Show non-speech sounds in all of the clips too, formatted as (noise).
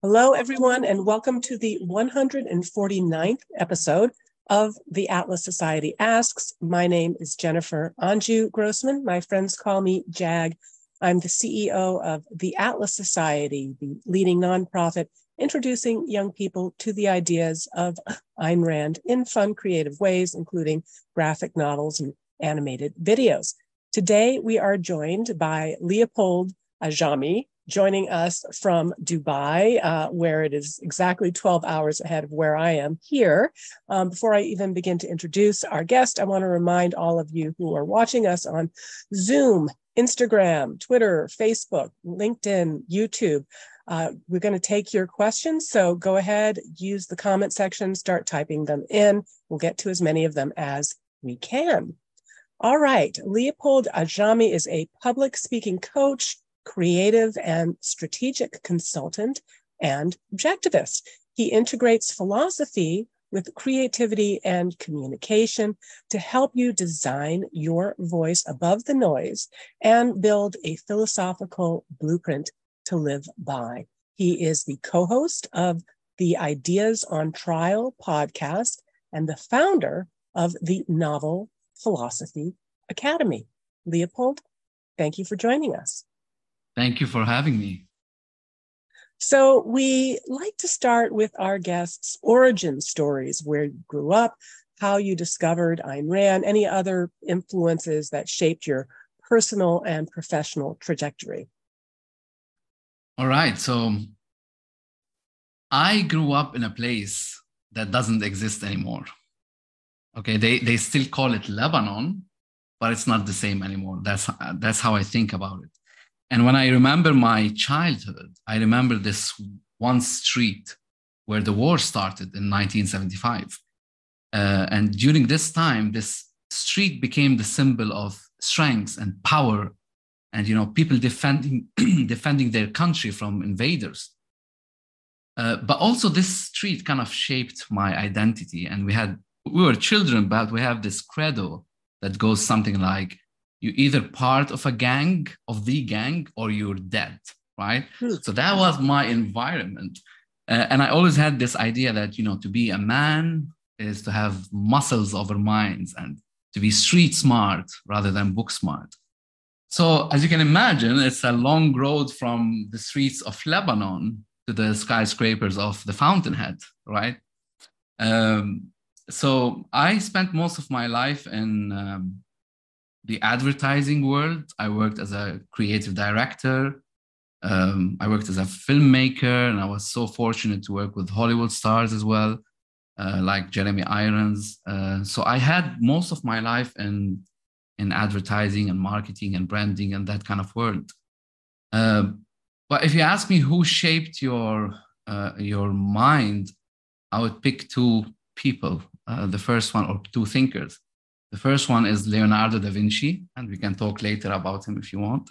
Hello, everyone, and welcome to the 149th episode of the Atlas Society Asks. My name is Jennifer Anju Grossman. My friends call me JAG. I'm the CEO of the Atlas Society, the leading nonprofit introducing young people to the ideas of Ayn Rand in fun, creative ways, including graphic novels and animated videos. Today, we are joined by Leopold Ajami, joining us from Dubai, uh, where it is exactly 12 hours ahead of where I am here. Um, before I even begin to introduce our guest, I want to remind all of you who are watching us on Zoom, Instagram, Twitter, Facebook, LinkedIn, YouTube. Uh, we're going to take your questions. So go ahead, use the comment section, start typing them in. We'll get to as many of them as we can. All right. Leopold Ajami is a public speaking coach, creative and strategic consultant, and objectivist. He integrates philosophy with creativity and communication to help you design your voice above the noise and build a philosophical blueprint to live by. He is the co host of the Ideas on Trial podcast and the founder of the Novel Philosophy Academy. Leopold, thank you for joining us. Thank you for having me. So, we like to start with our guests' origin stories, where you grew up, how you discovered Ayn Rand, any other influences that shaped your personal and professional trajectory. All right. So, I grew up in a place that doesn't exist anymore. Okay. They, they still call it Lebanon, but it's not the same anymore. That's, that's how I think about it. And when I remember my childhood, I remember this one street where the war started in 1975. Uh, and during this time, this street became the symbol of strength and power and you know people defending (clears throat) defending their country from invaders uh, but also this street kind of shaped my identity and we had we were children but we have this credo that goes something like you're either part of a gang of the gang or you're dead right? Hmm. so that was my environment. Uh, and i always had this idea that you know to be a man is to have muscles over minds and to be street smart rather than book smart. So as you can imagine it's a long road from the streets of lebanon to the skyscrapers of the fountainhead right? Um, so i spent most of my life in um, the advertising world. I worked as a creative director. Um, I worked as a filmmaker, and I was so fortunate to work with Hollywood stars as well, uh, like Jeremy Irons. Uh, so I had most of my life in in advertising and marketing and branding and that kind of world. Uh, but if you ask me who shaped your uh, your mind, I would pick two people. Uh, the first one, or two thinkers. The first one is Leonardo da Vinci, and we can talk later about him if you want.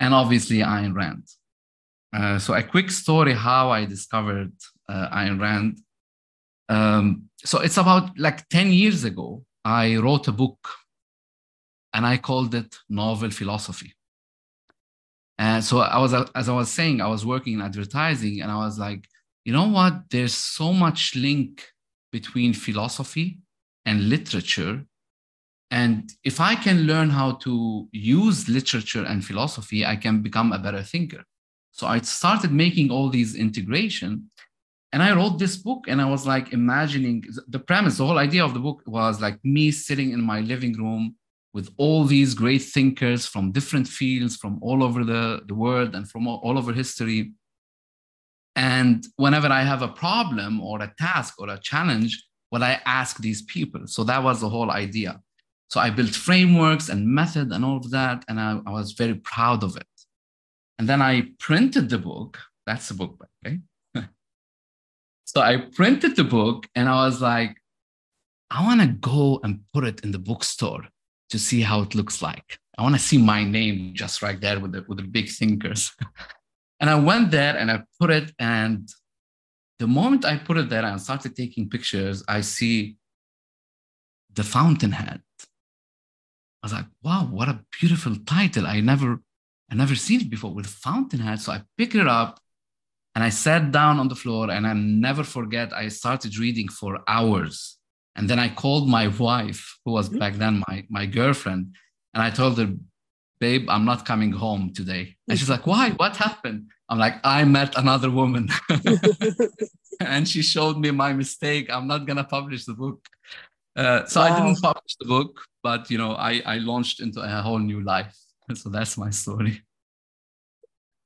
And obviously, Ayn Rand. Uh, so, a quick story how I discovered uh, Ayn Rand. Um, so, it's about like 10 years ago, I wrote a book and I called it Novel Philosophy. And so, I was, as I was saying, I was working in advertising and I was like, you know what? There's so much link between philosophy and literature and if I can learn how to use literature and philosophy, I can become a better thinker. So I started making all these integration. And I wrote this book and I was like imagining the premise, the whole idea of the book was like me sitting in my living room with all these great thinkers from different fields from all over the, the world and from all, all over history. And whenever I have a problem or a task or a challenge, what I ask these people. So that was the whole idea. So I built frameworks and method and all of that, and I, I was very proud of it. And then I printed the book. That's the book, okay? (laughs) so I printed the book, and I was like, I want to go and put it in the bookstore to see how it looks like. I want to see my name just right there with the, with the big thinkers. (laughs) and I went there and I put it, and the moment I put it there and started taking pictures, I see the fountainhead was like, wow, what a beautiful title. I never, I never seen it before with Fountainhead. So I picked it up And I sat down on the floor and I never forget, I started reading for hours. And then I called my wife, who was mm-hmm. back then my, my girlfriend, and I told her, babe, I'm not coming home today. And she's like, why? What happened? I'm like, I met another woman. (laughs) and she showed me my mistake. I'm not going to publish the book. Uh, so wow. I didn't publish the book, but you know, I, I launched into a whole new life. (laughs) So that's my story.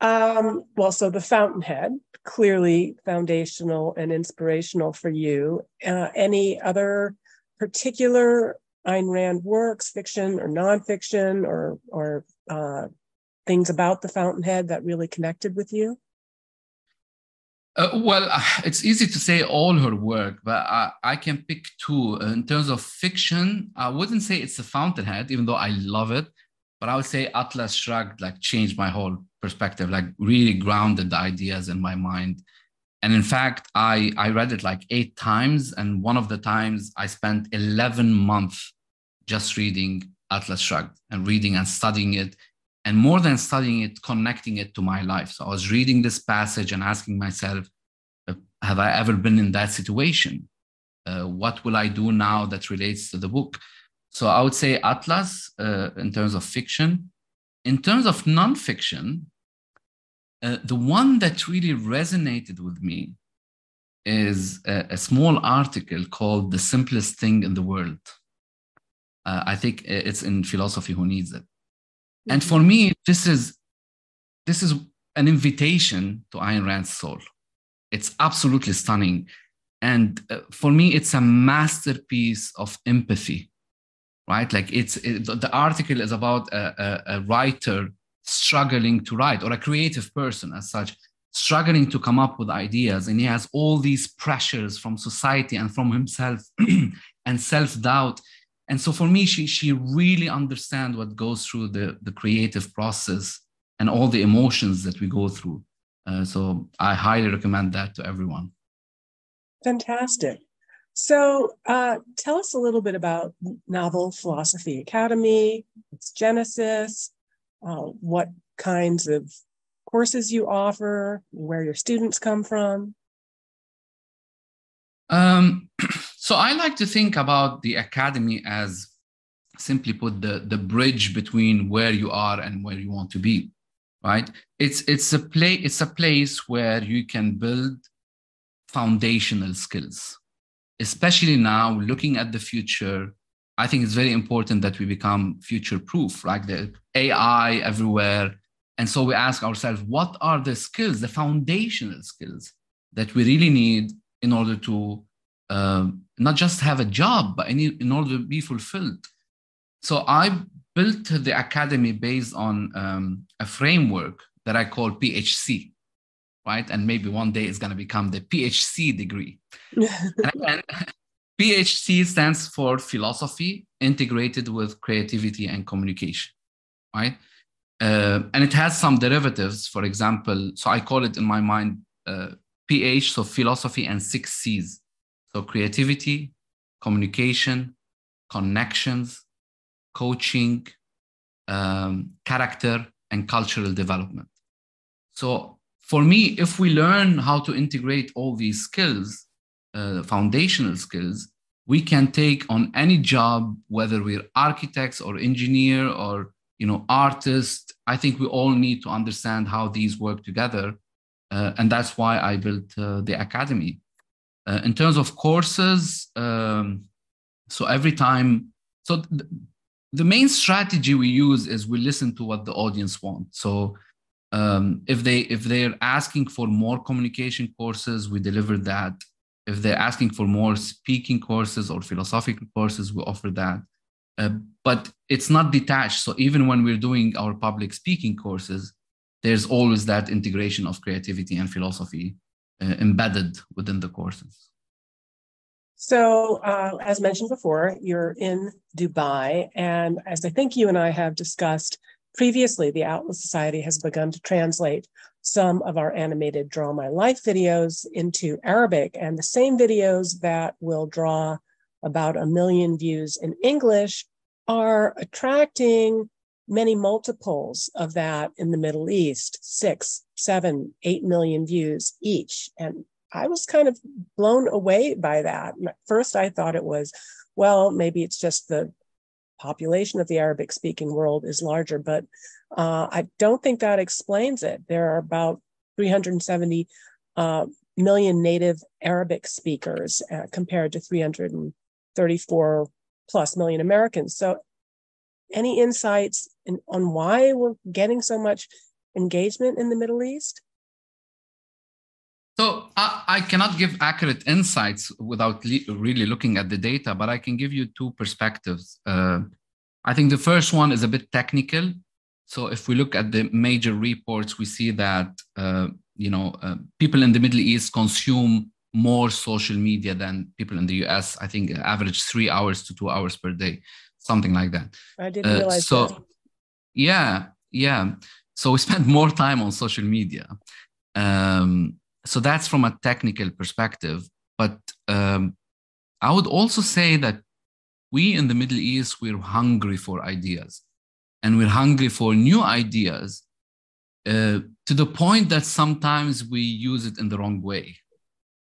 Um, well, so the Fountainhead, clearly foundational and inspirational for you. Uh, any other particular Ayn Rand works, fiction or nonfiction, or or uh, things about the Fountainhead that really connected with you? Uh, well, uh, (laughs) it's easy to say all her work, but I, I can pick two. In terms of fiction, I wouldn't say it's the Fountainhead, even though I love it, but I would say Atlas Shrugged like changed my whole perspective, like really grounded the ideas in my mind. And in fact, I, I read it like eight times. And one of the times I spent 11 months just reading Atlas Shrugged and reading and studying it. And more than studying it, connecting it to my life. So I was reading this passage and asking myself, uh, have I ever been in that situation? Uh, what will I do now that relates to the book? So I would say Atlas uh, in terms of fiction. In terms of nonfiction, uh, the one that really resonated with me is a, a, small article called The Simplest Thing in the World. Uh, I think it's in Philosophy Who Needs It. Mm-hmm. And for me, this is this is an invitation to Ayn Rand's soul. It's absolutely stunning. And uh, for me, it's a masterpiece of empathy, right? Like it's it, the article is about a, a, a writer struggling to write or a creative person as such struggling to come up with ideas and he has all these pressures from society and from himself (clears throat) and self-doubt and so for me she she really understands what goes through the the creative process and all the emotions that we go through. Uh, so i highly recommend that to everyone. Fantastic. So uh, tell us a little bit about novel philosophy academy its genesis uh, what kinds of courses you offer, where your students come from? Um, (clears throat) so I like to think about the academy as simply put the, the bridge between where you are and where you want to be right it's it's a play it's a place where you can build foundational skills especially now looking at the future I think it's very important that we become future proof, right? The AI everywhere. And so we ask ourselves, what are the skills, the foundational skills that we really need in order to uh, not just have a job, but in, in order to be fulfilled? So I built the academy based on um, a framework that I call PHC, right? And maybe one day it's going to become the PHC degree. (laughs) and PHC stands for philosophy integrated with creativity and communication, right? Uh, and it has some derivatives. For example, so I call it in my mind uh, PH, so philosophy and six C's. So creativity, communication, connections, coaching, um, character, and cultural development. So for me, if we learn how to integrate all these skills, uh, foundational skills, we can take on any job, whether we're architects or engineer or you know artists. I think we all need to understand how these work together, uh, and that's why I built uh, the academy. Uh, in terms of courses, um, so every time, so th- the main strategy we use is we listen to what the audience wants. So um, if they if they're asking for more communication courses, we deliver that if they're asking for more speaking courses or philosophical courses, we offer that. Uh, but it's not detached. So even when we're doing our public speaking courses, there's always that integration of creativity and philosophy embedded within the courses. So, uh, as mentioned before, you're in Dubai. And as I think you and I have discussed previously, the Atlas Society has begun to translate some of our animated Draw My Life videos into Arabic. And the same videos that will draw about a million views in English are attracting many multiples of that in the Middle East, six, seven, eight million views each. And I was kind of blown away by that. First, I thought it was, well, maybe it's just the population of the Arabic speaking world is larger, but uh, I don't think that explains it. There are about 370 uh, million native Arabic speakers uh, compared to 334 plus million Americans. So, any insights on why we're getting so much engagement in the Middle East? So I, I, cannot give accurate insights without le- really looking at the data, but I can give you two perspectives. Uh, I think the first one is a bit technical. So if we look at the major reports, we see that uh, you know uh, people in the Middle East consume more social media than people in the US. I think average three hours to two hours per day, something like that. I didn't uh, realize so, that. Yeah, yeah. So we (laughs) spend more time on social media. Um, so that's from a technical perspective. But um, I would also say that we in the Middle East, we're hungry for ideas and we're hungry for new ideas uh, to the point that sometimes we use it in the wrong way,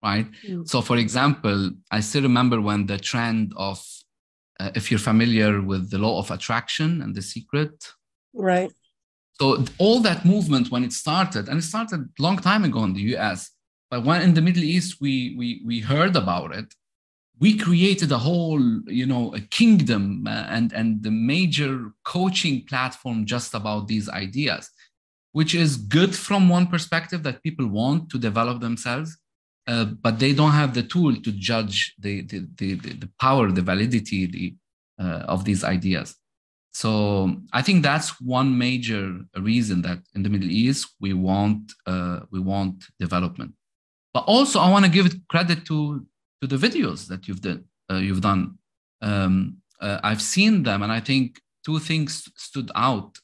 right? Mm. So, for example, I still remember when the trend of, uh, if you're familiar with the law of attraction and the secret, right? So all that movement when it started, and it started a long time ago in the US, but when in the Middle East we we we heard about it, we created a whole you know a kingdom uh, and and the major coaching platform just about these ideas, which is good from one perspective that people want to develop themselves. Uh, but they don't have the tool to judge the the, the, the power, the validity the, uh, of these ideas. So I think that's one major reason that in the Middle East we want uh, we want development. But also I want to give credit to to the videos that you've done. Uh, you've done. Um, uh, I've seen them, and I think two things stood out.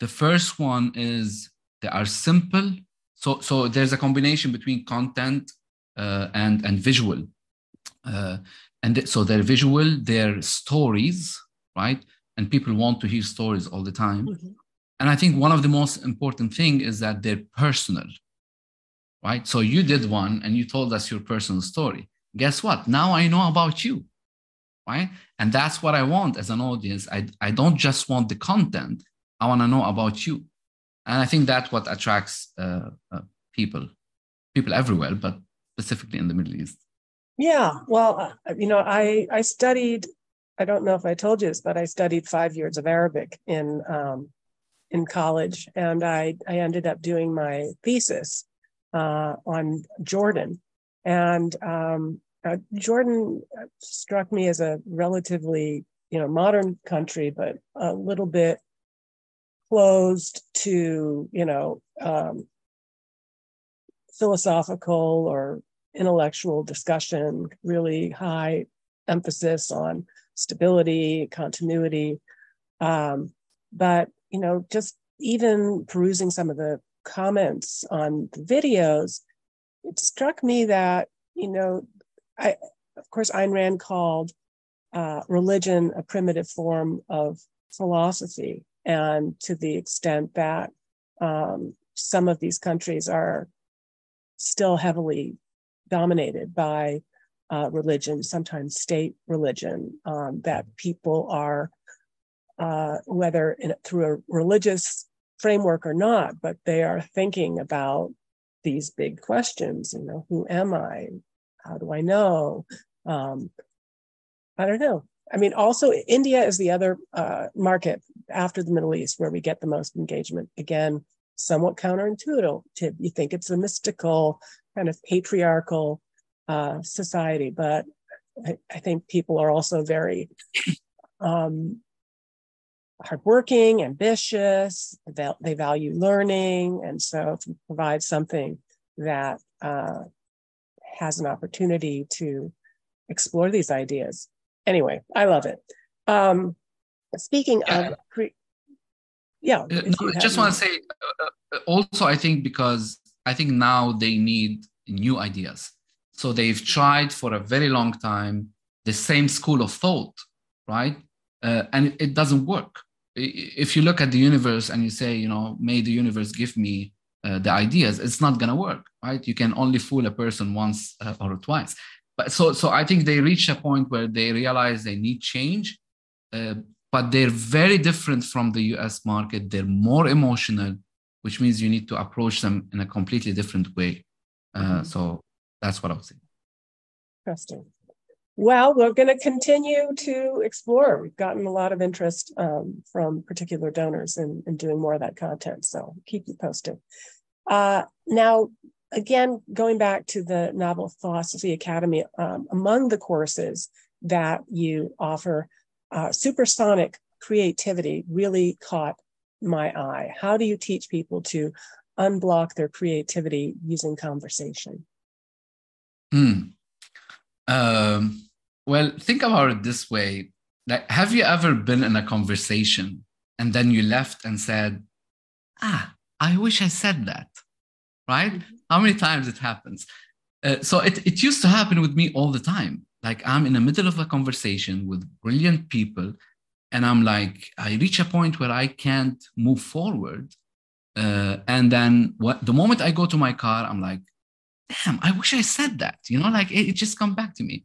The first one is they are simple. So so there's a combination between content uh, and and visual. Uh, and th- so they're visual, they're stories, right? And people want to hear stories all the time. Mm-hmm. and i think one of the most important thing is that they're personal right? So you did one and you told us your personal story. Guess what? Now i know about you right? And that's what i want as an audience. I, I don't just want the content. I want to know about you. And i think that's what attracts uh, uh, people people everywhere but specifically in the middle east. Yeah. Well uh, you know i i studied I don't know if I told you this, but I studied five years of Arabic in um, in college, and I I ended up doing my thesis uh, on Jordan, and um, uh, Jordan struck me as a relatively you know modern country, but a little bit closed to you know um, philosophical or intellectual discussion, really high emphasis on stability, continuity. Um, but, you know, just even perusing some of the comments on the videos, it struck me that, you know, I, of course, Ayn Rand called uh, religion a primitive form of philosophy. And to the extent that um, some of these countries are still heavily dominated by uh, religion, sometimes state religion, um, that people are, uh, whether in, through a religious framework or not, but they are thinking about these big questions. You know, who am I? How do I know? Um, I don't know. I mean, also India is the other uh, market after the Middle East where we get the most engagement. Again, somewhat counterintuitive. You think it's a mystical, kind of patriarchal uh, society, but I, I, think people are also very um, hardworking, ambitious. They value learning, and so if you provide something that uh, has an opportunity to explore these ideas, anyway, I love it. Um, speaking yeah. of, cre- yeah, uh, no, I just want to say uh, uh, also, I think because I think now they need new ideas so they've tried for a very long time the same school of thought, right? Uh, and it doesn't work. if you look at the universe and you say, you know, may the universe give me uh, the ideas, it's not going to work, right? You can only fool a person once uh, or twice. But so, so I think they reach a point where they realize they need change, uh, but they're very different from the US market. They're more emotional, which means you need to approach them in a completely different way. Uh, mm-hmm. So that's what I would say. Interesting. Well, we're going to continue to explore. We've gotten a lot of interest um, from particular donors in, in doing more of that content. So keep you posted. Uh, now, again, going back to the Novel Philosophy Academy, um, among the courses that you offer, uh, supersonic creativity really caught my eye. How do you teach people to unblock their creativity using conversation? Mm. Um, well, think about it this way. Like, have you ever been in a conversation and then you left and said, ah, I wish I said that, right? Mm-hmm. How many times it happens? Uh, so it, it used to happen with me all the time. Like I'm in the middle of a conversation with brilliant people, and I'm like, I reach a point where I can't move forward. Uh, and then what, the moment I go to my car, I'm like, damn, I wish I said that. You know, like it, it just come back to me.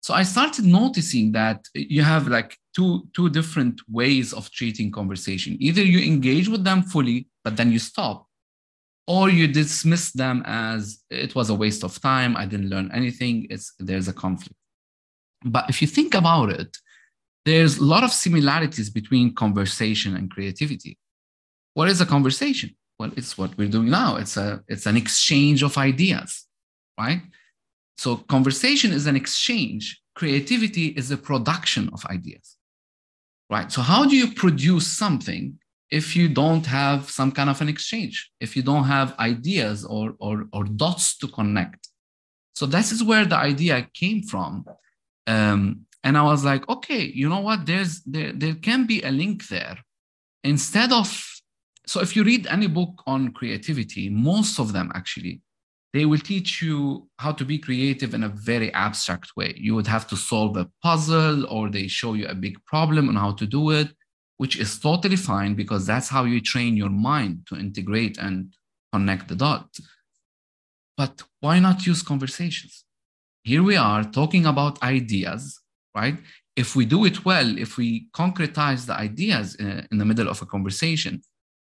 So I started noticing that you have like two two different ways of treating conversation. Either you engage with them fully, but then you stop, or you dismiss them as it was a waste of time. I didn't learn anything. It's there's a conflict. But if you think about it, there's a lot of similarities between conversation and creativity. What is a conversation? Well, it's what we're doing now. It's a it's an exchange of ideas, right? So conversation is an exchange. Creativity is a production of ideas, right? So how do you produce something if you don't have some kind of an exchange? If you don't have ideas or or, or dots to connect? So this is where the idea came from. Um, and I was like, okay, you know what? There's there, there can be a link there. Instead of so if you read any book on creativity, most of them actually, they will teach you how to be creative in a very abstract way. You would have to solve a puzzle or they show you a big problem on how to do it, which is totally fine because that's how you train your mind to integrate and connect the dots. But why not use conversations? Here we are talking about ideas, right? If we do it well, if we concretize the ideas uh, in the middle of a conversation,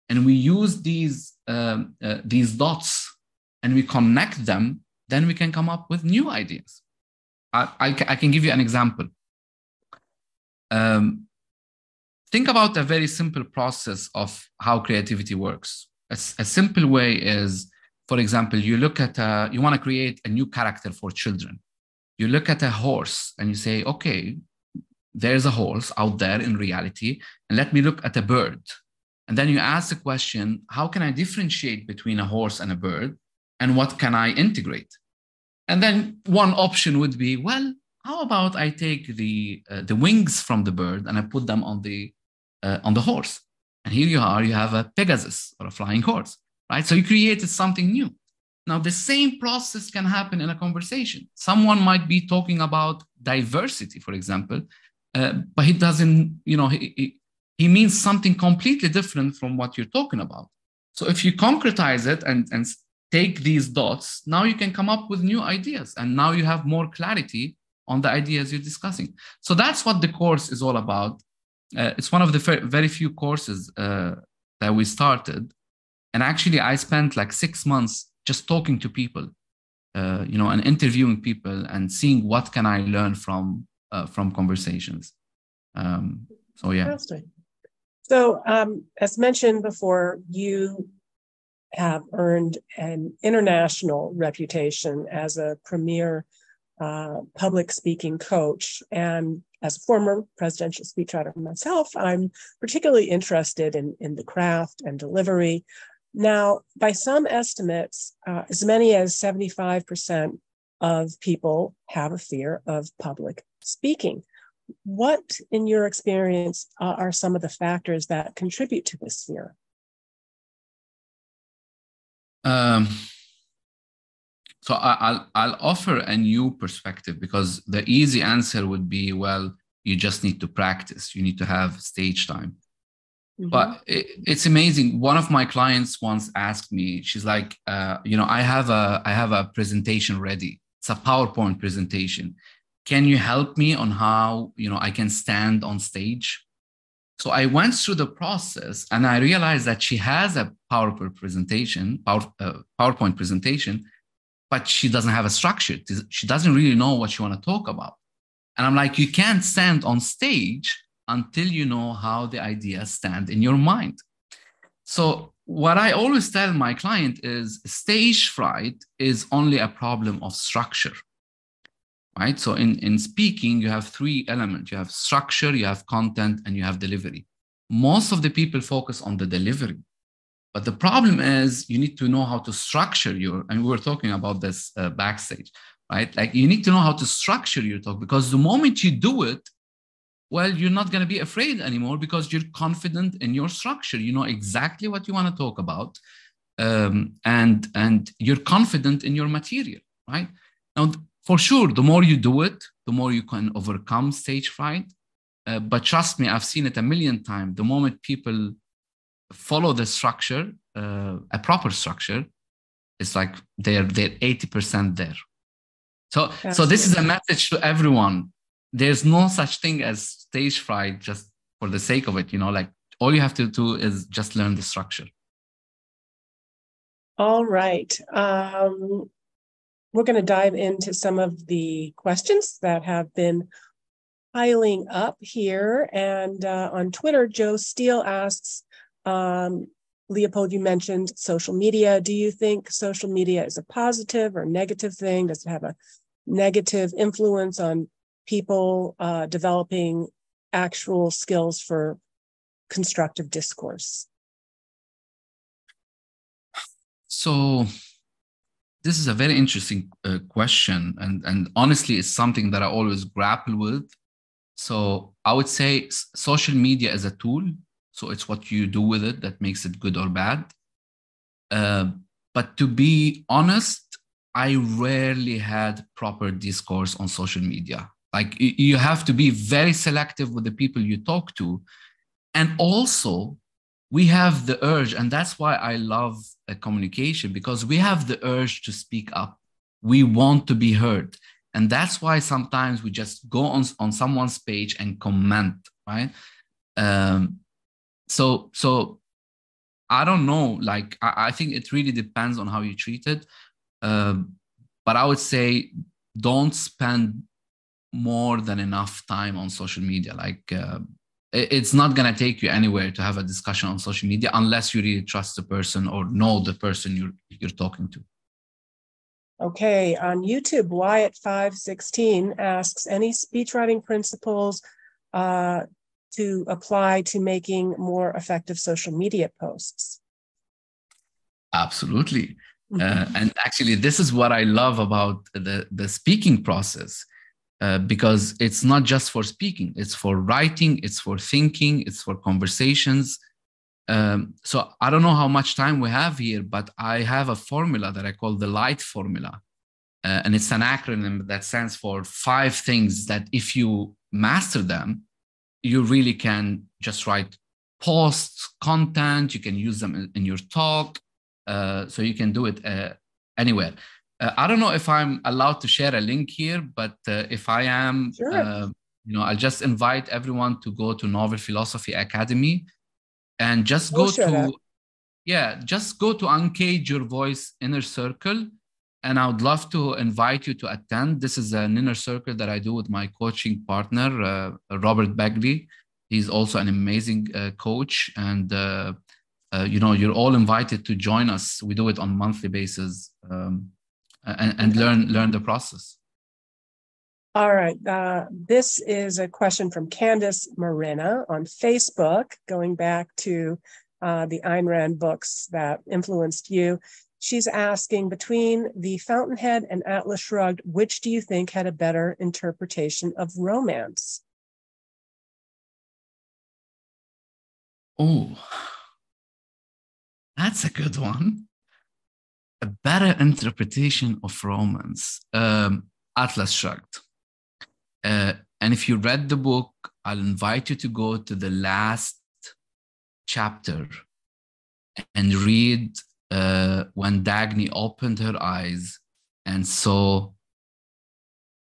and we use these um, uh, these dots and we connect them, then we can come up with new ideas. I, I, I can give you an example. Um, think about a very simple process of how creativity works. A, a simple way is, for example, you look at a, you want to create a new character for children. You look at a horse and you say, okay, there's a horse out there in reality, and let me look at a bird and then you ask the question how can I differentiate between a horse and a bird? And what can I integrate? And then one option would be well, how about I take the, uh, the wings from the bird and I put them on the, uh, on the horse? And here you are, you have a Pegasus or a flying horse, right? So you created something new. Now, the same process can happen in a conversation. Someone might be talking about diversity, for example, uh, but he doesn't, you know, he, he, he means something completely different from what you're talking about. So if you concretize it and, and take these dots, now you can come up with new ideas. And now you have more clarity on the ideas you're discussing. So that's what the course is all about. Uh, it's one of the very few courses uh, that we started. And actually, I spent like six months just talking to people, uh, you know, and interviewing people and seeing what can I learn from uh, from conversations. Um, so yeah. Fantastic. So, um, as mentioned before, you have earned an international reputation as a premier uh, public speaking coach. And as a former presidential speechwriter myself, I'm particularly interested in, in the craft and delivery. Now, by some estimates, uh, as many as 75% of people have a fear of public speaking. What, in your experience, uh, are some of the factors that contribute to this fear? Um, so I, will I'll offer a new perspective because the easy answer would be, well, you just need to practice. You need to have stage time. Mm-hmm. But it, it's amazing. One of my clients once asked me, she's like, uh, you know, I have a I have a presentation ready. It's a PowerPoint presentation. Can you help me on how you know I can stand on stage? So I went through the process and I realized that she has a PowerPoint presentation, Power, uh, PowerPoint presentation, but she doesn't have a structure. She doesn't really know what she want to talk about. And I'm like, you can't stand on stage until you know how the ideas stand in your mind. So what I always tell my client is stage fright is only a problem of structure. Right. So in, in speaking, you have three elements. You have structure, you have content, and you have delivery. Most of the people focus on the delivery. But the problem is you need to know how to structure your, and we were talking about this uh, backstage, right? Like you need to know how to structure your talk because the moment you do it, well, you're not going to be afraid anymore because you're confident in your structure. You know exactly what you want to talk about, um, and and you're confident in your material, right? Now, for sure, the more you do it, the more you can overcome stage fright. Uh, but trust me, I've seen it a million times. The moment people follow the structure, uh, a proper structure, it's like they're they're eighty percent there. So so this is a message to everyone there's no such thing as stage fright just for the sake of it you know like all you have to do is just learn the structure all right um, we're going to dive into some of the questions that have been piling up here. And uh, on twitter joe steele asks um, leopold you mentioned social media. Do you think social media is a positive or negative thing? Does it have a negative influence on people uh, developing actual skills for constructive discourse? So, this is a very interesting uh, question, and and honestly, it's something that I always grapple with. So, I would say social media is a tool. So it's what you do with it that makes it good or bad. Uh, but to be honest, I rarely had proper discourse on social media. Like you have to be very selective with the people you talk to. And also, we have the urge, and that's why I love communication because we have the urge to speak up. We want to be heard. And that's why sometimes we just go on, on someone's page and comment, right? Um, so, so I don't know. Like, I, I, think it really depends on how you treat it. Uh, but I would say don't spend more than enough time on social media. Like uh, it's not going to take you anywhere to have a discussion on social media unless you really trust the person or know the person you're you're talking to. Okay, on YouTube, Wyatt516 asks any speechwriting principles uh, to apply to making more effective social media posts? Absolutely. Mm-hmm. Uh, and actually, this is what I love about the, the speaking process uh, because it's not just for speaking it's for writing it's for thinking it's for conversations. Um, so i don't know how much time we have here but i have a formula that i call the light formula. Uh, and it's an acronym that stands for five things that if you master them you really can just write posts content you can use them in, in your talk. Uh, so you can do it uh, anywhere uh, I don't know if I'm allowed to share a link here, but uh, if I am, sure. uh, you know, I'll just invite everyone to go to Novel Philosophy Academy and just go to, yeah, just go to Uncage Your Voice Inner Circle. And I would love to invite you to attend. This is an inner circle that I do with my coaching partner, uh, Robert Bagley. He's also an amazing uh, coach. And, uh, you know, you're all invited to join us. We do it on monthly basis. Um, and, and learn learn the process. All right. Uh, this is a question from Candice Marina on Facebook, going back to uh, the Ayn Rand books that influenced you. She's asking between the Fountainhead and Atlas Shrugged, which do you think had a better interpretation of romance? Oh, that's a good one a better interpretation of romance, um, Atlas Shrugged. Uh, and if you read the book, I'll invite you to go to the last chapter and read uh, when Dagny opened her eyes and saw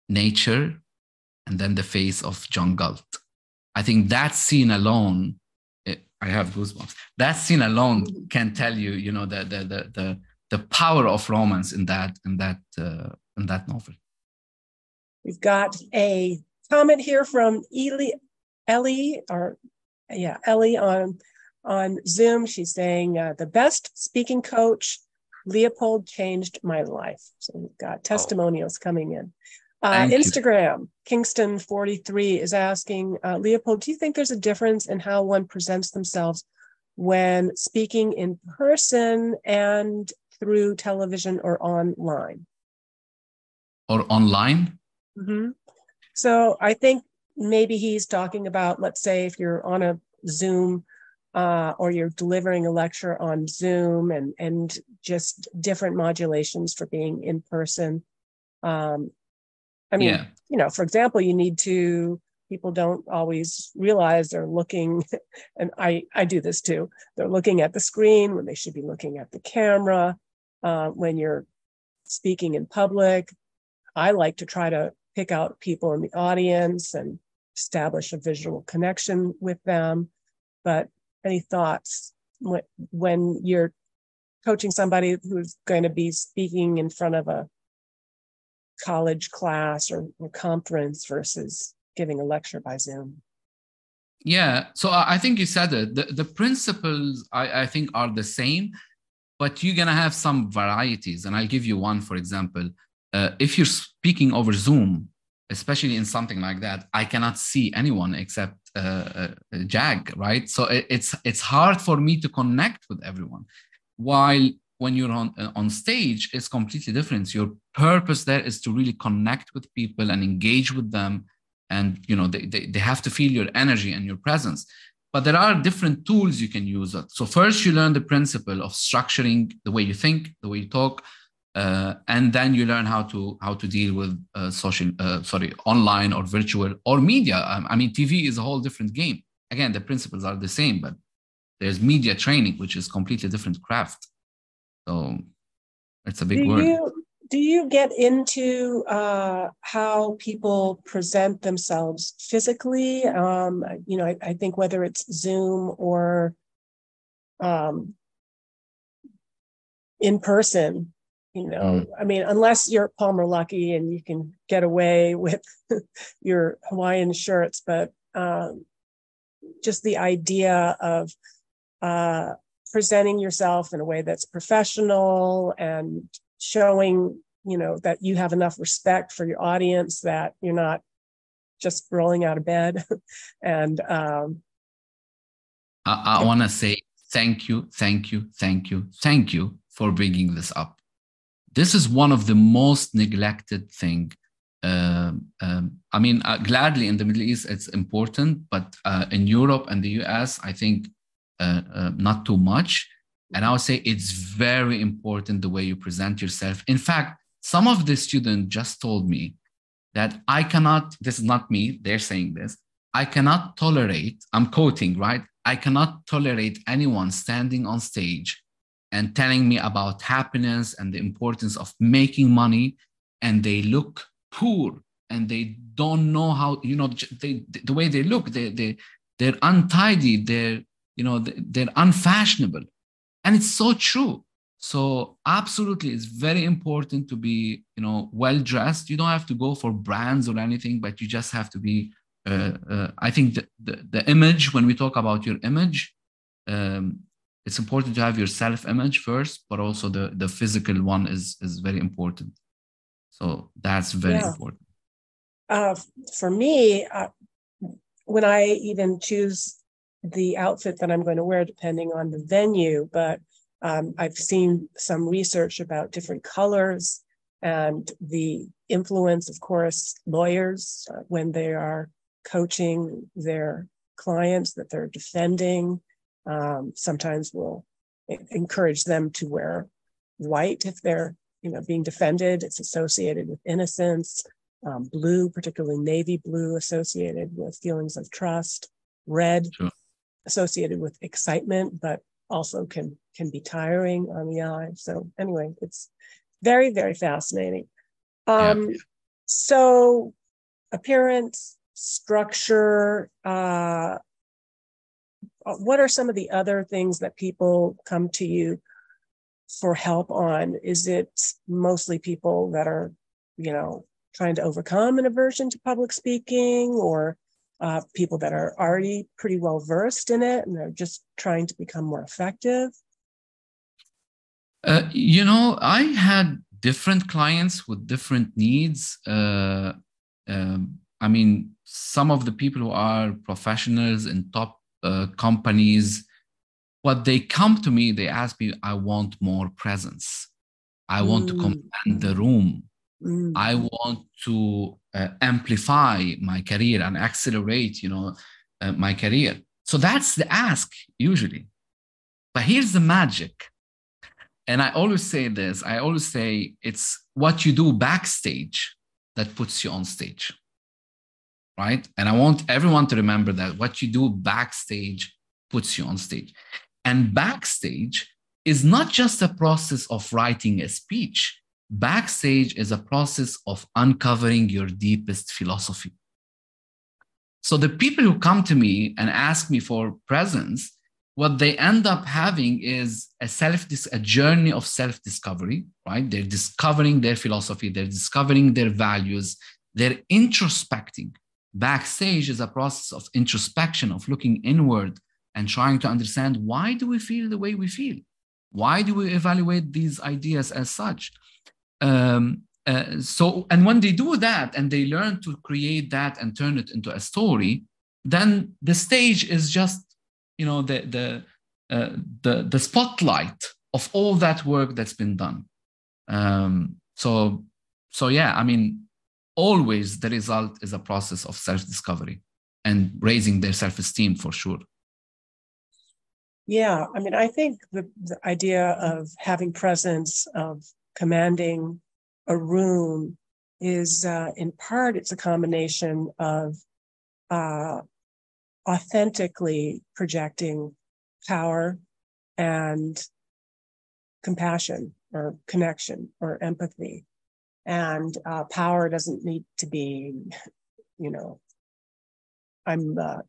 nature and then the face of John Galt. I think that scene alone, it, I have goosebumps. That scene alone can tell you, you know, the the the the, the power of romance in that in that uh, in that novel. We've got a comment here from Eli, Ellie, or yeah, Ellie on on Zoom. She's saying uh, the best speaking coach, Leopold changed my life. So we've got oh. testimonials oh. coming in. Uh, Instagram, you. Kingston43 is asking, uh, Leopold, do you think there's a difference in how one presents themselves when speaking in person and through television or online? Or online? Mm-hmm. So I think maybe he's talking about, let's say, if you're on a Zoom uh, or you're delivering a lecture on Zoom and, and just different modulations for being in person. Um, I mean, yeah. you know, for example, you need to, people don't always realize they're looking, (laughs) and I, I do this too, they're looking at the screen when they should be looking at the camera. Uh, when you're speaking in public, I like to try to pick out people in the audience and establish a visual connection with them. But any thoughts when you're coaching somebody who's going to be speaking in front of a college class or, or conference versus giving a lecture by Zoom? Yeah, so I think you said it. The, the principles I, I think are the same, but you're gonna have some varieties. And I'll give you one, for example. Uh, if you're speaking over Zoom, especially in something like that, I cannot see anyone except uh, uh, Jag, right? So it, it's it's hard for me to connect with everyone. While when you're on uh, on stage it's completely different your purpose there is to really connect with people and engage with them and you know they, they, they have to feel your energy and your presence but there are different tools you can use. So first you learn the principle of structuring the way you think the way you talk uh, and then you learn how to how to deal with uh, social uh, sorry online or virtual or media. Um, i mean tv is a whole different game. Again the principles are the same but there's media training which is completely different craft. So it's a big do word. You, do you get into uh, how people present themselves physically? Um, you know, I, I, think whether it's Zoom or um, in person, you know, mm. I mean, unless you're Palmer Luckey and you can get away (laughs) with your Hawaiian shirts, but um, just the idea of uh, presenting yourself in a way that's professional and showing you know that you have enough respect for your audience that you're not just rolling out of bed. (laughs) And um, i, I want to say thank you thank you thank you thank you for bringing this up. This is one of the most neglected thing um, um, I mean, uh, gladly in the Middle East, it's important, but uh, in Europe and the US, I think uh, uh, not too much. And I would say it's very important the way you present yourself. In fact, some of the students just told me that I cannot, this is not me, they're saying this, I cannot tolerate, I'm quoting, right? I cannot tolerate anyone standing on stage and telling me about happiness and the importance of making money, and they look poor and they don't know how, you know, they, the way they look, they, they, they're untidy, they're you know they're unfashionable and it's so true. So absolutely it's very important to be you know well dressed you don't have to go for brands or anything but you just have to be uh, uh, i think the, the, the, image when we talk about your image um, it's important to have your self image first but also the the physical one is is very important. So that's very yeah. important. Uh, for me uh, when i even choose the outfit that I'm going to wear depending on the venue. But um, I've seen some research about different colors and the influence, of course, lawyers uh, when they are coaching their clients that they're defending. Um, sometimes will encourage them to wear white if they're you know being defended. It's associated with innocence. Um, blue, particularly navy blue, associated with feelings of trust. Red, sure associated with excitement, but also can can be tiring on the eye. So anyway, it's very very fascinating. Um, yeah. So appearance, structure. Uh, what are some of the other things that people come to you for help on? Is it mostly people that are, you know, trying to overcome an aversion to public speaking or uh, people that are already pretty well versed in it and they're just trying to become more effective? Uh, you know, I had different clients with different needs. Uh, um, I mean, some of the people who are professionals in top uh, companies, what they come to me, they ask me, I want more presence. I want mm. to command the room. Mm. I want to uh, amplify my career and accelerate, you know, uh, my career. So that's the ask usually. But here's the magic. And I always say this I always say it's what you do backstage that puts you on stage. Right. And I want everyone to remember that what you do backstage puts you on stage. And backstage is not just a process of writing a speech, backstage is a process of uncovering your deepest philosophy. So the people who come to me and ask me for presence, what they end up having is a self a journey of self discovery, right? They're discovering their philosophy, they're discovering their values, they're introspecting. Backstage is a process of introspection, of looking inward and trying to understand why do we feel the way we feel? Why do we evaluate these ideas as such? Um, uh, so, and when they do that and they learn to create that and turn it into a story, then the stage is just, you know, the the uh, the the spotlight of all that work that's been done. Um, so, so yeah, I mean, always the result is a process of self-discovery and raising their self-esteem for sure. Yeah, I mean, I think the, the idea of having presence, of commanding a room is uh, in part it's a combination of uh, authentically projecting power and compassion or connection or empathy. And uh, power doesn't need to be you know i'm uh,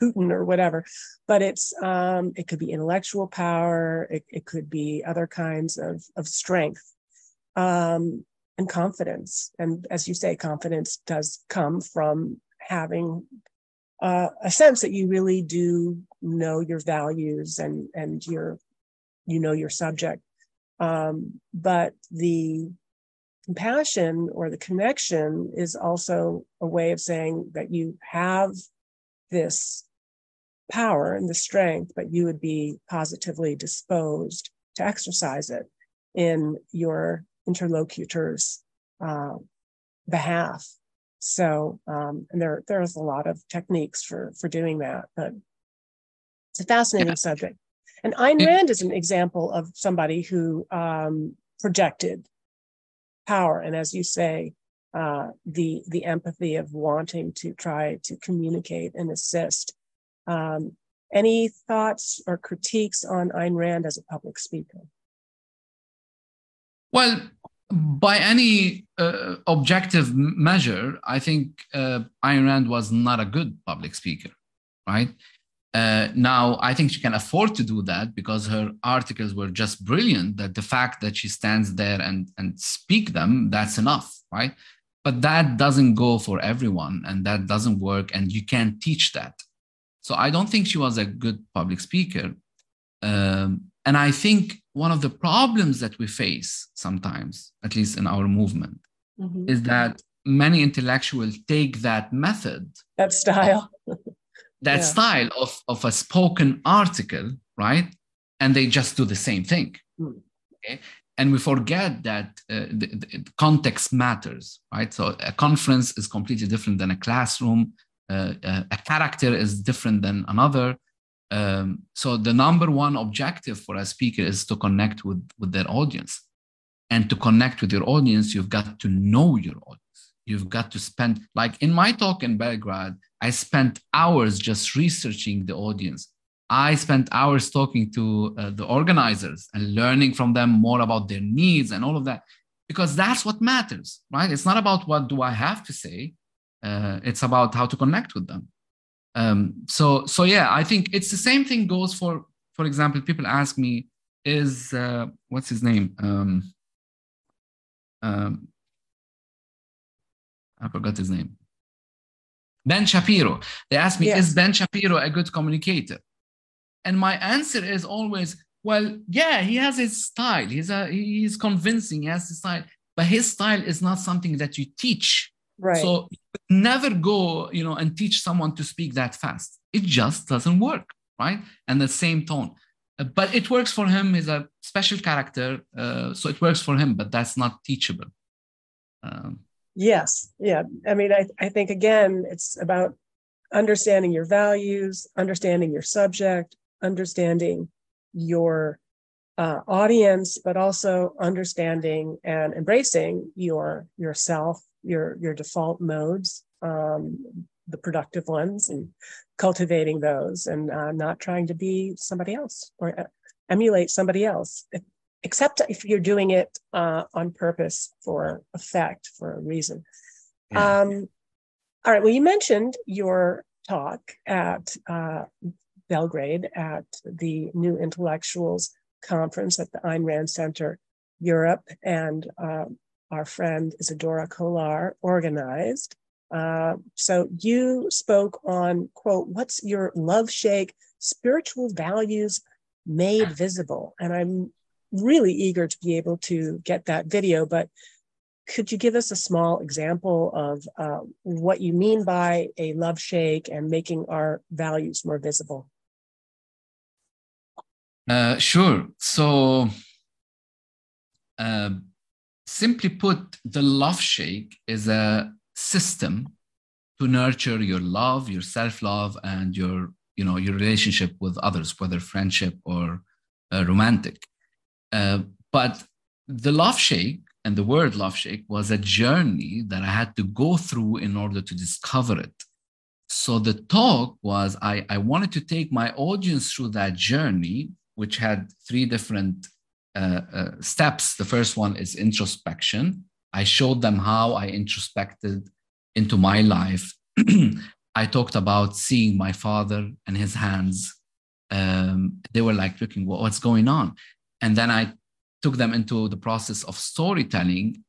putin or whatever but it's um, it could be intellectual power it, it could be other kinds of, of strength um, and confidence. And as you say, confidence does come from having uh, a sense that you really do know your values and and your you know your subject. Um, but the compassion or the connection is also a way of saying that you have this power and the strength, but you would be positively disposed to exercise it in your interlocutor's uh, behalf. So, um, and there there's a lot of techniques for for doing that, but it's a fascinating yeah. subject. And Ayn Rand is an example of somebody who um, projected power, and as you say, uh, the the empathy of wanting to try to communicate and assist. Um, any thoughts or critiques on Ayn Rand as a public speaker? Well, by any uh, objective measure, I think uh, Ayn Rand was not a good public speaker, right? Uh, now, I think she can afford to do that because her articles were just brilliant. That the fact that she stands there and, and speak them, that's enough, right? But that doesn't go for everyone and that doesn't work, and you can't teach that. So I don't think she was a good public speaker. Um, and I think one of the problems that we face sometimes, at least in our movement, mm-hmm. is that many intellectuals take that method, that style, (laughs) that yeah. style of, of a spoken article, right? And they just do the same thing. Mm. Okay? And we forget that uh, the, the, context matters, right? So a conference is completely different than a classroom. Uh, uh, a character is different than another. Um, so the number one objective for a speaker is to connect with, with their audience. And to connect with your audience, you've got to know your audience. You've got to spend, like in my talk in Belgrade, I spent hours just researching the audience. I spent hours talking to uh, the organizers and learning from them more about their needs and all of that, because that's what matters, right? It's not about what do I have to say. Uh, it's about how to connect with them. Um, so, so yeah, I think it's the same thing goes for, for example, people ask me, is uh, what's his name? Um, um, I forgot his name. Ben Shapiro. They ask me, yes. is Ben Shapiro a good communicator? And my answer is always, well, yeah, he has his style. He's a he's convincing. He has his style, but his style is not something that you teach. Right. So never go, you know, and teach someone to speak that fast. It just doesn't work, right? And the same tone. Uh, but it works for him. He's a special character, uh, so it works for him. But that's not teachable. Um, yes, yeah. I mean, I I think again, it's about understanding your values, understanding your subject, understanding your uh, audience, but also understanding and embracing your yourself, your your default modes, um, the productive ones, and cultivating those, and uh, not trying to be somebody else or uh, emulate somebody else, except if you're doing it uh, on purpose for effect, for a reason. Yeah. Um, all right. Well, you mentioned your talk at uh, Belgrade at the New Intellectuals Conference at the Ayn Rand Center Europe, and uh, our friend Isadora Kolar organized. Uh, so you spoke on, quote, what's your love shake, spiritual values made visible? And I'm really eager to be able to get that video, but could you give us a small example of uh, what you mean by a love shake and making our values more visible? Uh, sure. So, uh, simply put, the love shake is a system to nurture your love, your self-love, and your you know your relationship with others, whether friendship or uh, romantic. Uh, but the love shake and the word love shake was a journey that I had to go through in order to discover it. So the talk was I, I wanted to take my audience through that journey which had three different uh, uh, steps. The first one is introspection. I showed them how I introspected into my life. (clears throat) I talked about seeing my father and his hands. Um, they were like looking, what's going on? And then I took them into the process of storytelling.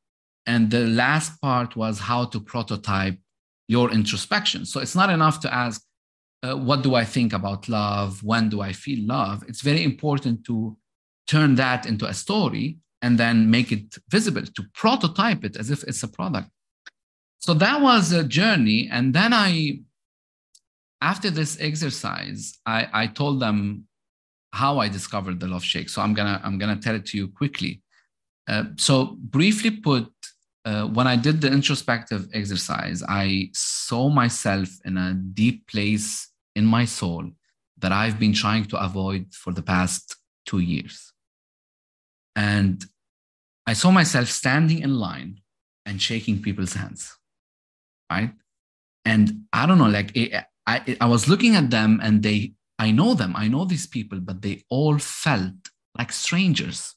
And the last part was how to prototype your introspection. So it's not enough to ask, uh, what do I think about love? When do I feel love? It's very important to turn that into a story and then make it visible, to prototype it as if it's a product. So that was a journey. And then I, after this exercise, I, I told them how I discovered the love shake. So I'm gonna I'm gonna tell it to you quickly. Uh, so briefly put, uh, when I did the introspective exercise, I saw myself in a deep place in my soul that I've been trying to avoid for the past two years. And I saw myself standing in line and shaking people's hands, right? And I don't know, like I, I was looking at them and they, I know them, I know these people, but they all felt like strangers.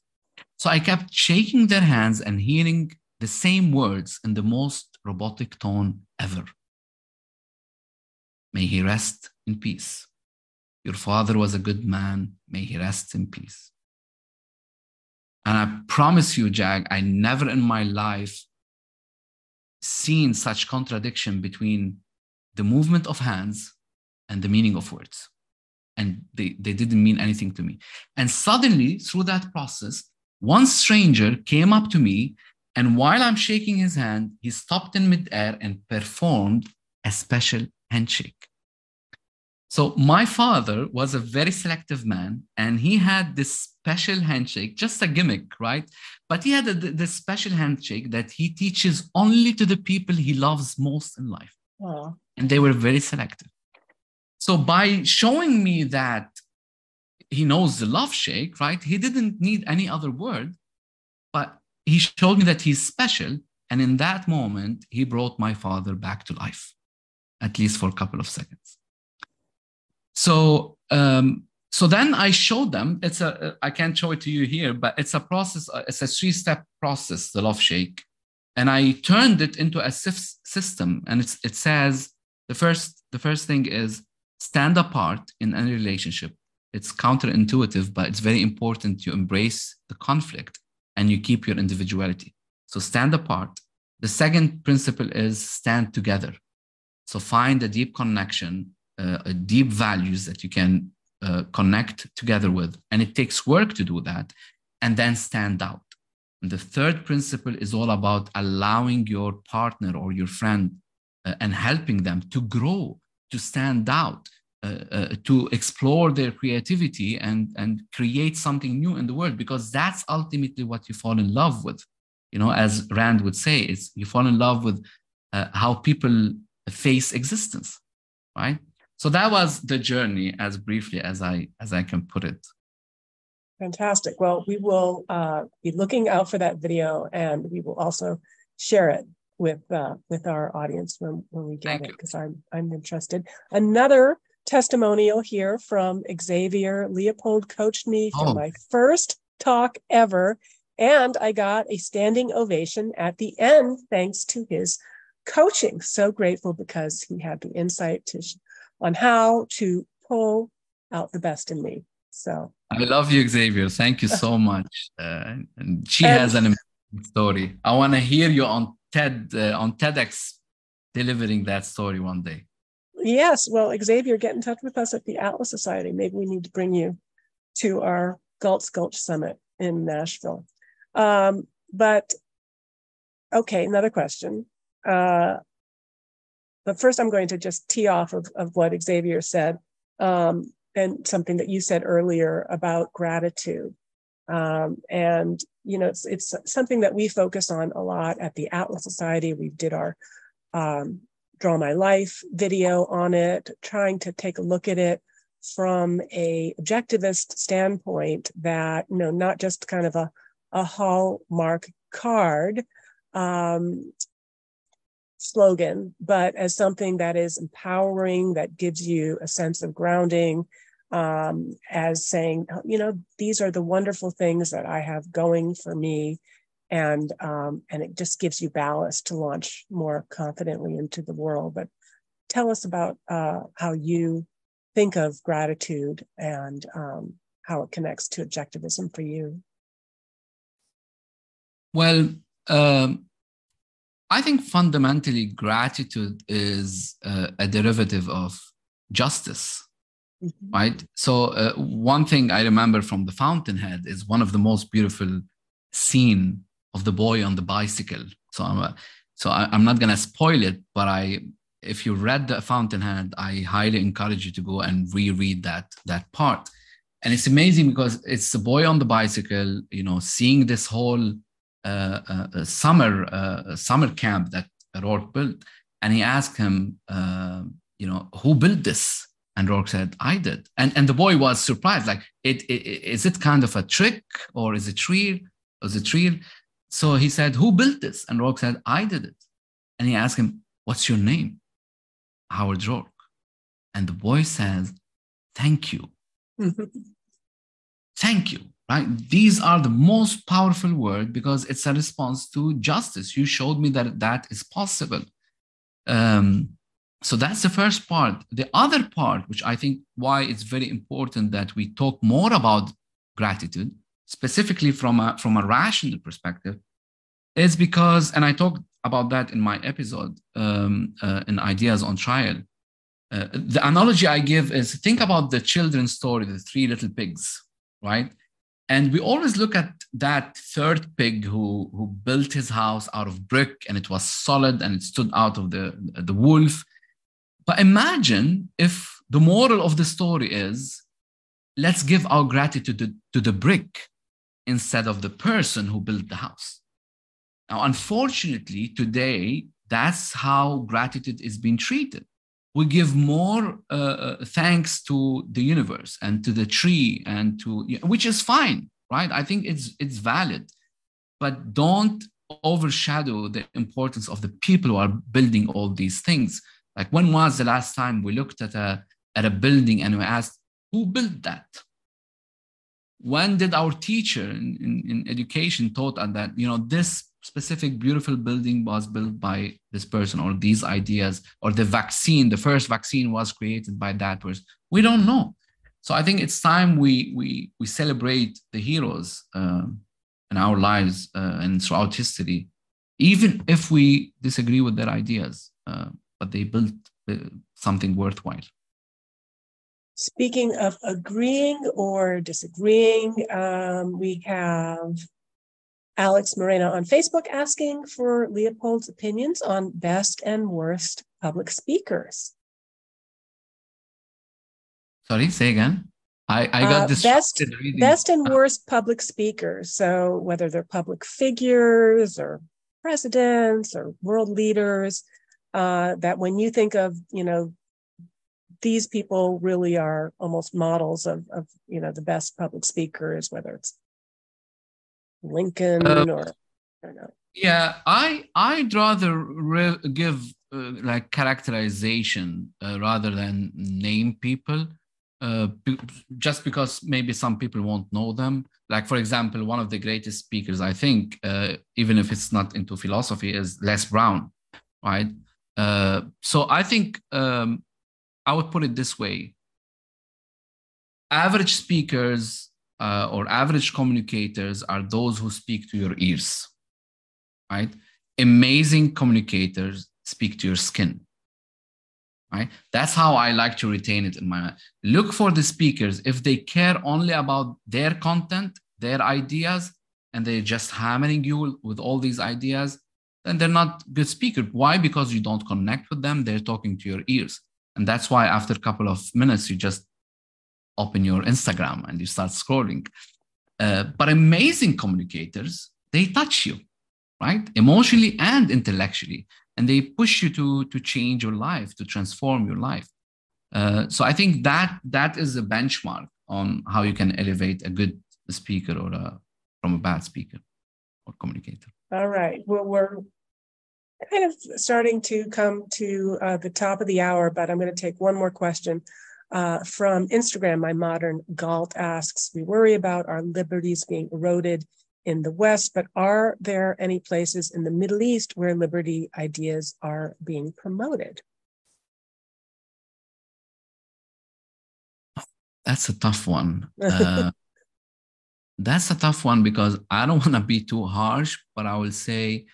So I kept shaking their hands and hearing the same words in the most robotic tone ever. May he rest in peace. Your father was a good man. May he rest in peace. And I promise you, Jag, I never in my life seen such contradiction between the movement of hands and the meaning of words. And they, they didn't mean anything to me. And suddenly, through that process, one stranger came up to me and while I'm shaking his hand, he stopped in midair and performed a special handshake. So, my father was a very selective man, and he had this special handshake, just a gimmick, right? But he had a, this special handshake that he teaches only to the people he loves most in life. And they were very selective. So, by showing me that he knows the love shake, right? He didn't need any other word, but he showed me that he's special. And in that moment, he brought my father back to life, at least for a couple of seconds. So um, so then I showed them. It's a I can't show it to you here, but it's a process. Uh, it's a three step process. The love shake, and I turned it into a system. And it's it says the first the first thing is stand apart in any relationship. It's counterintuitive, but it's very important to embrace the conflict and you keep your individuality. So stand apart. The second principle is stand together. So find a deep connection, uh, deep values that you can uh, connect together with. And it takes work to do that. And then stand out. And the third principle is all about allowing your partner or your friend uh, and helping them to grow, to stand out, uh, uh, to explore their creativity and, and create something new in the world, because that's ultimately what you fall in love with. You know, as Rand would say, it's you fall in love with uh, how people face existence, right? So that was the journey, as briefly as I as I can put it. Fantastic. Well, we will uh, be looking out for that video, and we will also share it with uh, with our audience when, when we get Thank it because I'm I'm interested. Another testimonial here from Xavier Leopold coached me for oh. my first talk ever, and I got a standing ovation at the end thanks to his coaching. So grateful because he had the insight to on how to pull out the best in me. So I love you, Xavier. Thank you so (laughs) much. Uh, and she and, has an amazing story. I want to hear you on TED uh, on TEDx delivering that story one day. Yes. Well, Xavier, get in touch with us at the Atlas Society. Maybe we need to bring you to our Galt's Gulch Summit in Nashville. Um, but okay, another question. Uh, but first, I'm going to just tee off of, of what Xavier said um, and something that you said earlier about gratitude. Um, and you know, it's it's something that we focus on a lot at the Atlas Society. We did our um, Draw My Life video on it, trying to take a look at it from a objectivist standpoint that you know not just kind of a a hallmark card um, slogan, but as something that is empowering, that gives you a sense of grounding, um, as saying, you know, these are the wonderful things that I have going for me. And um, and it just gives you ballast to launch more confidently into the world. But tell us about uh, how you think of gratitude and um, how it connects to objectivism for you. Well, um, I think fundamentally gratitude is uh, a derivative of justice, mm-hmm. right? So uh, one thing I remember from the Fountainhead is one of the most beautiful scene of the boy on the bicycle. So I'm a, so I, am not gonna spoil it, but I if you read the Fountainhead, I highly encourage you to go and reread that that part. And it's amazing because it's the boy on the bicycle, you know, seeing this whole a summer summer camp that Roark built, and he asked him, uh, you know, who built this? And Roark said, I did. And and the boy was surprised, like, it, it is it kind of a trick or is it real? Was it real? So he said, Who built this? And Roark said, I did it. And he asked him, What's your name? Howard Roark. And the boy says, Thank you. (laughs) Thank you right? These are the most powerful word because it's a response to justice. You showed me that that is possible. Um, so that's the first part. The other part which i think why it's very important that we talk more about gratitude specifically from a from a rational perspective is because and i talked about that in my episode um, uh, in ideas on trial uh, the analogy i give is think about the children's story the three little pigs right and we always look at that third pig who, who built his house out of brick and it was solid and it stood out of the, the wolf. But imagine if the moral of the story is let's give our gratitude to, to the brick instead of the person who built the house. Now, unfortunately, today, that's how gratitude is being treated we give more uh, uh, thanks to the universe and to the tree and to which is fine right? I think it's it's valid. But don't overshadow the importance of the people who are building all these things. Like when was the last time we looked at a at a building and we asked Who built that? When did our teacher in, in, in education taught us that, you know, this specific beautiful building was built by this person or these ideas or the vaccine, the first vaccine was created by that person? We don't know. So I think it's time we we we celebrate the heroes uh, in our lives uh, and throughout history, even if we disagree with their ideas. Uh, but they built uh, something worthwhile. Speaking of agreeing or disagreeing, um, we have Alex Moreno on Facebook asking for Leopold's opinions on best and worst public speakers. Sorry, say again. I, I got uh, this best, best and worst public speakers. So whether they're public figures or presidents or world leaders, uh, that when you think of, you know, these people really are almost models of, of you know the best public speakers, whether it's Lincoln uh, or I don't know. Yeah, I I'd rather re- give uh, like characterization uh, rather than name people, uh, just because maybe some people won't know them. Like for example, one of the greatest speakers I think, uh, even if it's not into philosophy, is Les Brown, right? Uh, so I think um, I would put it this way average speakers uh, or average communicators are those who speak to your ears, right? Amazing communicators speak to your skin, right? That's how I like to retain it in my mind. Look for the speakers if they care only about their content, their ideas, and they're just hammering you with all these ideas, then they're not good speakers. Why? Because you don't connect with them, they're talking to your ears. And that's why after a couple of minutes, you just open your Instagram and you start scrolling. Uh, but amazing communicators, they touch you, right? Emotionally and intellectually. And they push you to, to change your life, to transform your life. Uh, so I think that that is a benchmark on how you can elevate a good speaker or a, from a bad speaker or communicator. All right. Well, we're kind of starting to come to uh, the top of the hour, but I'm going to take one more question. Uh, from Instagram, my modern Galt asks, we worry about our liberties being eroded in the West, but are there any places in the Middle East where liberty ideas are being promoted? That's a tough one. (laughs) Uh, that's a tough one because I don't want to be too harsh, but I will say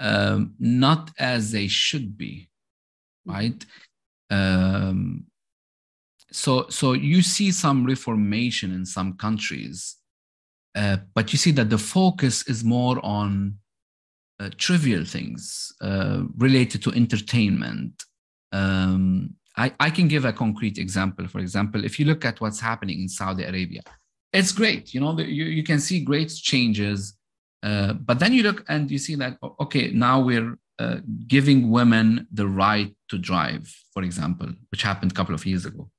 um, not as they should be, right? Um, so, so you see some reformation in some countries, uh, but you see that the focus is more on uh, trivial things uh, related to entertainment. Um, I, I can give a concrete example. For example, if you look at what's happening in Saudi Arabia, it's great. You know, you, you can see great changes uh, but then you look and you see that, okay, now we're uh, giving women the right to drive, for example, which happened a couple of years ago.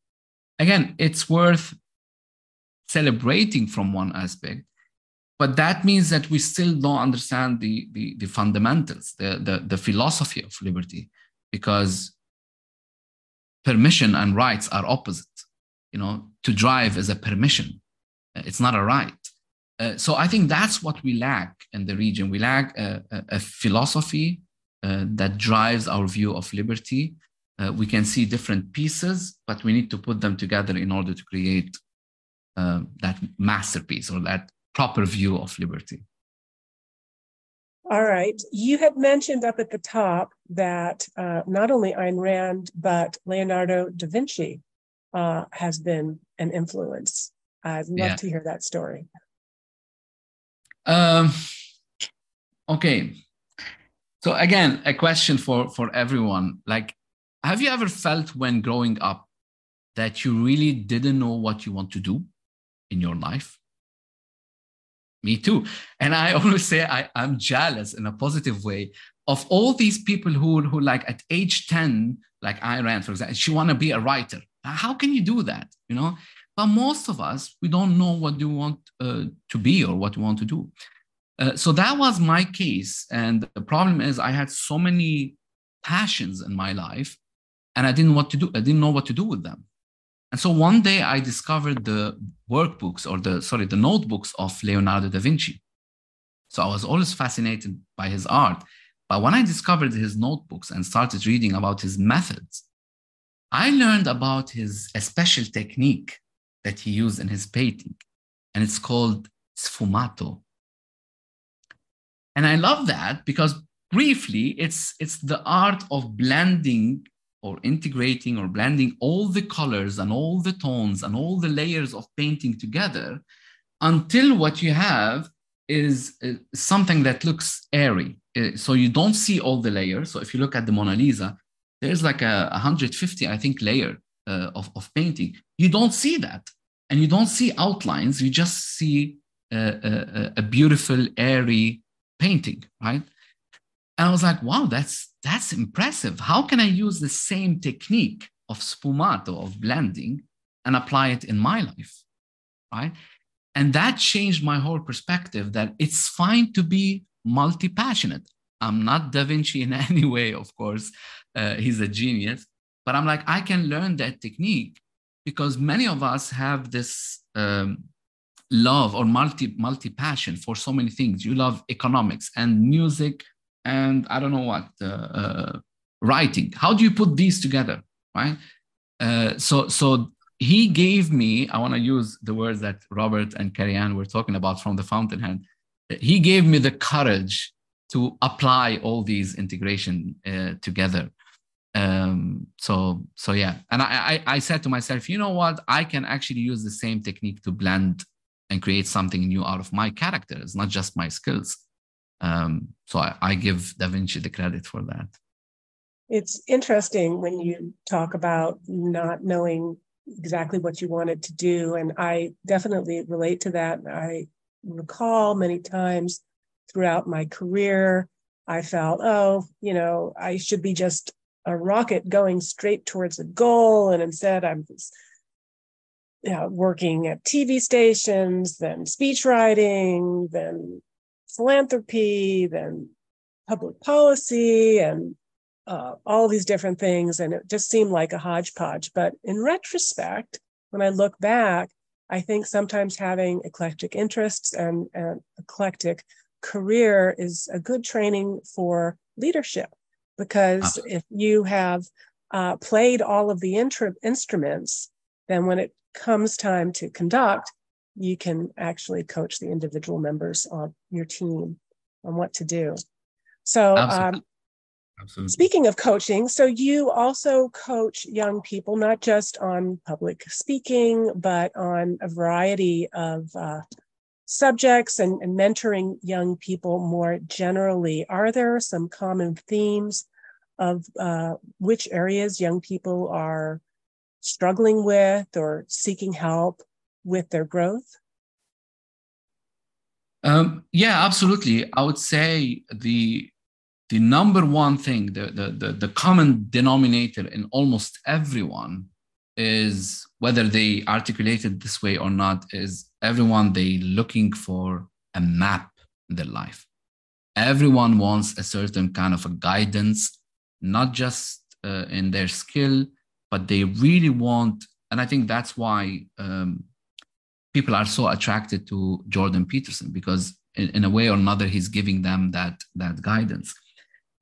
Again, it's worth celebrating from one aspect, but that means that we still don't understand the, the, the fundamentals, the, the, the philosophy of liberty, because permission and rights are opposite. You know, to drive is a permission, it's not a right. Uh, so I think that's what we lack in the region. We lack a, a, a philosophy uh, that drives our view of liberty. Uh, we can see different pieces, but we need to put them together in order to create uh, that masterpiece or that proper view of liberty. All right. You had mentioned up at the top that uh, not only Ayn Rand, but Leonardo da Vinci has been an influence. I'd love yeah. to hear that story. Um, okay. So again, a question for for everyone. Like, have you ever felt when growing up that you really didn't know what you want to do in your life? Me too. And I (laughs) always say I, I'm jealous in a positive way of all these people who who like at age 10, like Ayn Rand, for example, she want to be a writer. How can you do that? You know, but most of us, we don't know what you want uh, to be or what you want to do. Uh, so that was my case. And the problem is, I had so many passions in my life, and I didn't what to do. I didn't know what to do with them. And so one day I discovered the workbooks or the sorry the notebooks of Leonardo da Vinci. So I was always fascinated by his art. But when I discovered his notebooks and started reading about his methods, I learned about his special technique that he used in his painting, and it's called sfumato. And I love that because briefly, it's it's the art of blending or integrating or blending all the colors and all the tones and all the layers of painting together until what you have is uh, something that looks airy. Uh, so you don't see all the layers. So if you look at the Mona Lisa, there's like a 150, I think, layer uh, of, of painting. You don't see that. And you don't see outlines. You just see a, a, a beautiful, airy painting, right? And I was like, wow, that's that's impressive. How can I use the same technique of sfumato, of blending, and apply it in my life? Right. And that changed my whole perspective that it's fine to be multi passionate. I'm not Da Vinci in (laughs) any way, of course. Uh, he's a genius. But I'm like, I can learn that technique because many of us have this um, love or multi multi passion for so many things. You love economics and music and I don't know what uh, uh, writing. How do you put these together, right? Uh, so so he gave me. I want to use the words that Robert and Carrie Ann were talking about from the Fountainhead. He gave me the courage to apply all these integration uh, together. Um, so so yeah, and I, I I said to myself, you know what? I can actually use the same technique to blend and create something new out of my characters, not just my skills. Um, so I, I give Da Vinci the credit for that. It's interesting when you talk about not knowing exactly what you wanted to do. And I definitely relate to that. I recall many times throughout my career, I felt, oh, you know, I should be just a rocket going straight towards a goal. And instead, I'm you know, working at TV stations, then speech writing, then philanthropy, then public policy, and uh, all these different things. And it just seemed like a hodgepodge. But in retrospect, when I look back, I think sometimes having eclectic interests and, and eclectic career is a good training for leadership because if you have uh, played all of the instruments, then when it comes time to conduct, you can actually coach the individual members of your team on what to do. So, um, Absolutely. Speaking of coaching, so you also coach young people, not just on public speaking, but on a variety of uh, subjects and, and, mentoring young people more generally. Are there some common themes of uh, which areas young people are struggling with or seeking help with their growth? Um, yeah, absolutely. I would say the the number one thing, the, the, the, the common denominator in almost everyone is whether they articulate it this way or not, is everyone they looking for a map in their life. Everyone wants a certain kind of a guidance, not just uh, in their skill, but they really want, and I think that's why um, people are so attracted to Jordan Peterson because in, in a way or another he's giving them that that guidance.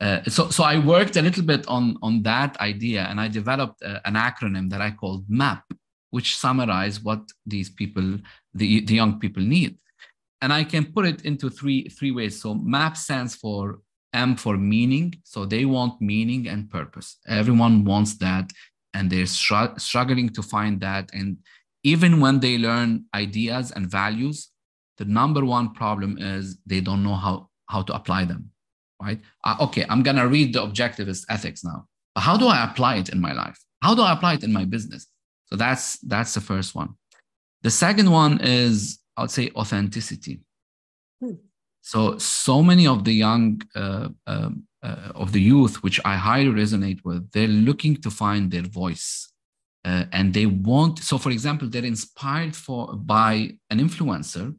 Uh, so, so I worked a little bit on, on that idea and I developed uh, an acronym that I called MAP, which summarize what these people, the, the young people need. And I can put it into three, three ways. So MAP stands for M for meaning. So they want meaning and purpose. Everyone wants that and they're str- struggling to find that. And even when they learn ideas and values, the number one problem is they don't know how, how to apply them, right? Uh, okay, I'm gonna read the objectivist ethics now, but how do I apply it in my life? How do I apply it in my business? So that's that's the first one. The second one is I would say authenticity. Hmm. So so many of the young uh, uh, uh, of the youth, which I highly resonate with, they're looking to find their voice uh, and they want so for example they're inspired for by an influencer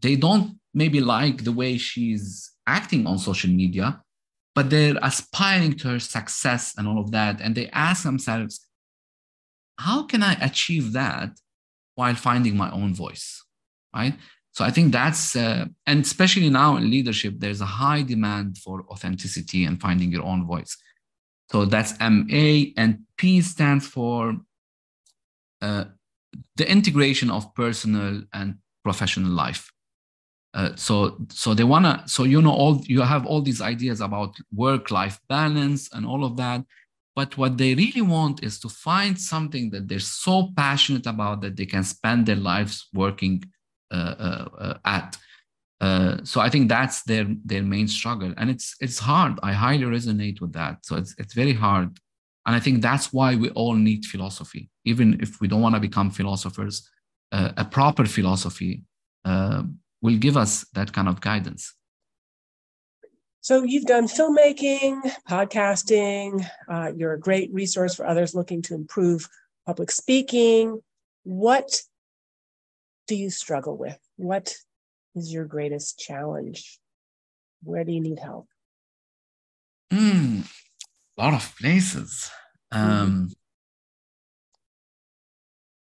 they don't maybe like the way she's acting on social media but they're aspiring to her success and all of that and they ask themselves how can I achieve that while finding my own voice? Right. So I think that's, uh, and especially now in leadership, there's a high demand for authenticity and finding your own voice. So that's MA, and P stands for uh, the integration of personal and professional life. Uh, so so they wanna so you know all you have all these ideas about work life balance and all of that but what they really want is to find something that they're so passionate about that they can spend their lives working uh, uh, uh at uh, so I think that's their their main struggle, and it's it's hard. I highly resonate with that. So it's it's very hard, and I think that's why we all need philosophy, even if we don't want to become philosophers. A proper philosophy will give us that kind of guidance. So you've done filmmaking, podcasting. Uh, you're a great resource for others looking to improve public speaking. What do you struggle with? What is your greatest challenge? Where do you need help? Mm, a lot of places. Um,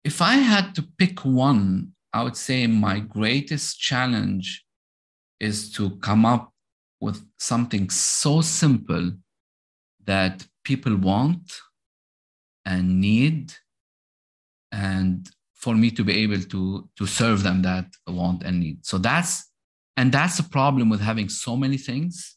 if I had to pick one, I would say my greatest challenge is to come up with something so simple that people want and need and for me to be able to to serve them that want and need. So that's and that's the problem with having so many things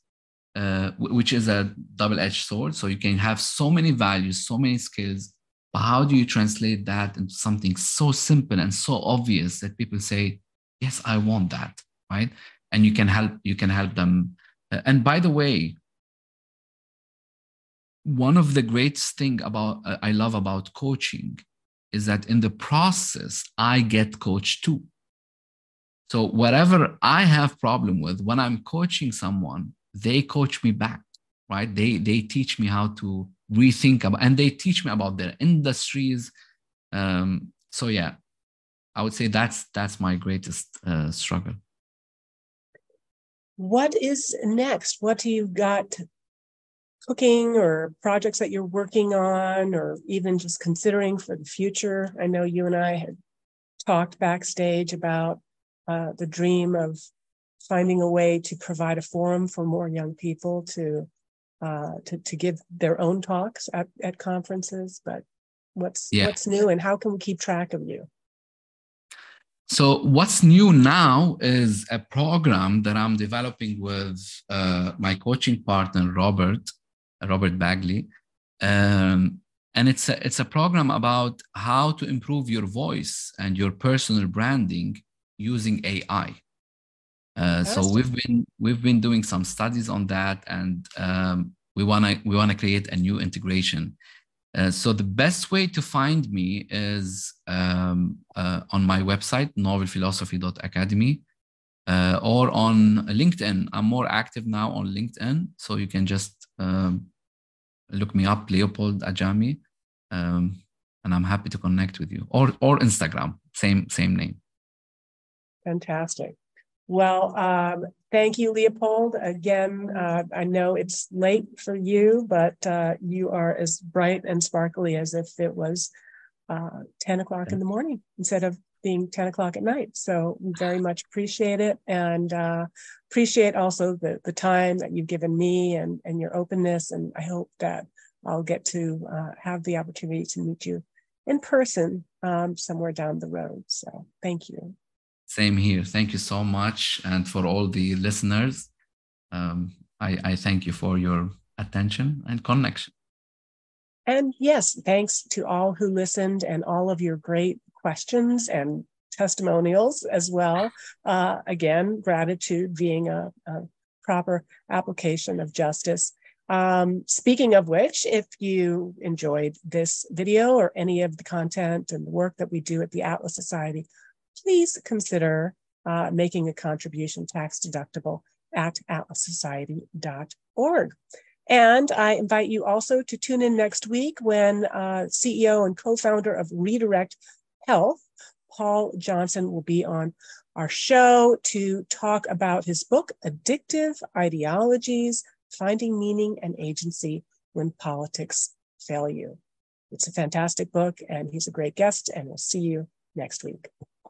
uh, which is a double-edged sword. So you can have so many values so many skills but how do you translate that into something so simple and so obvious that people say yes i want that right? And you can help you can help them and by the way one of the greatest thing about uh, i love about coaching is that in the process, I get coached too. So whatever I have problem with, when I'm coaching someone, they coach me back, right? They they teach me how to rethink about, and they teach me about their industries. Um, so yeah, I would say that's that's my greatest uh, struggle. What is next? What do you got cooking or projects that you're working on or even just considering for the future? I know you and I had talked backstage about uh, the dream of finding a way to provide a forum for more young people to uh, to, to give their own talks at, at conferences. But what's yeah. what's new and how can we keep track of you? So what's new now is a program that I'm developing with uh, my coaching partner Robert, Robert Bagley. Um, and it's a, it's a program about how to improve your voice and your personal branding using AI. Uh, so we've been we've been doing some studies on that, and um, we wanna we wanna create a new integration. Uh, so the best way to find me is um, uh, on my website novelphilosophy.academy uh, or on LinkedIn. I'm more active now on LinkedIn, so you can just um, look me up, Leopold Ajami, um, and I'm happy to connect with you. Or or Instagram, same same name. Fantastic. Well, um, thank you, Leopold. Again, uh, I know it's late for you, but uh, you are as bright and sparkly as if it was uh, 10 o'clock in the morning instead of being 10 o'clock at night. So we very much appreciate it and uh, appreciate also the, the time that you've given me and, and your openness. And I hope that I'll get to uh, have the opportunity to meet you in person um, somewhere down the road. So thank you. Same here. Thank you so much. And for all the listeners, um, I, I thank you for your attention and connection. And yes, thanks to all who listened and all of your great questions and testimonials as well. Uh, again, gratitude being a, a, proper application of justice. Um, speaking of which, if you enjoyed this video or any of the content and the work that we do at the Atlas Society, please consider uh, making a contribution tax deductible at atlassociety.org. And I invite you also to tune in next week when uh, CEO and co founder of Redirect Health, Paul Johnson, will be on our show to talk about his book, Addictive Ideologies Finding Meaning and Agency When Politics Fail You. It's a fantastic book, and he's a great guest. And we'll see you next week.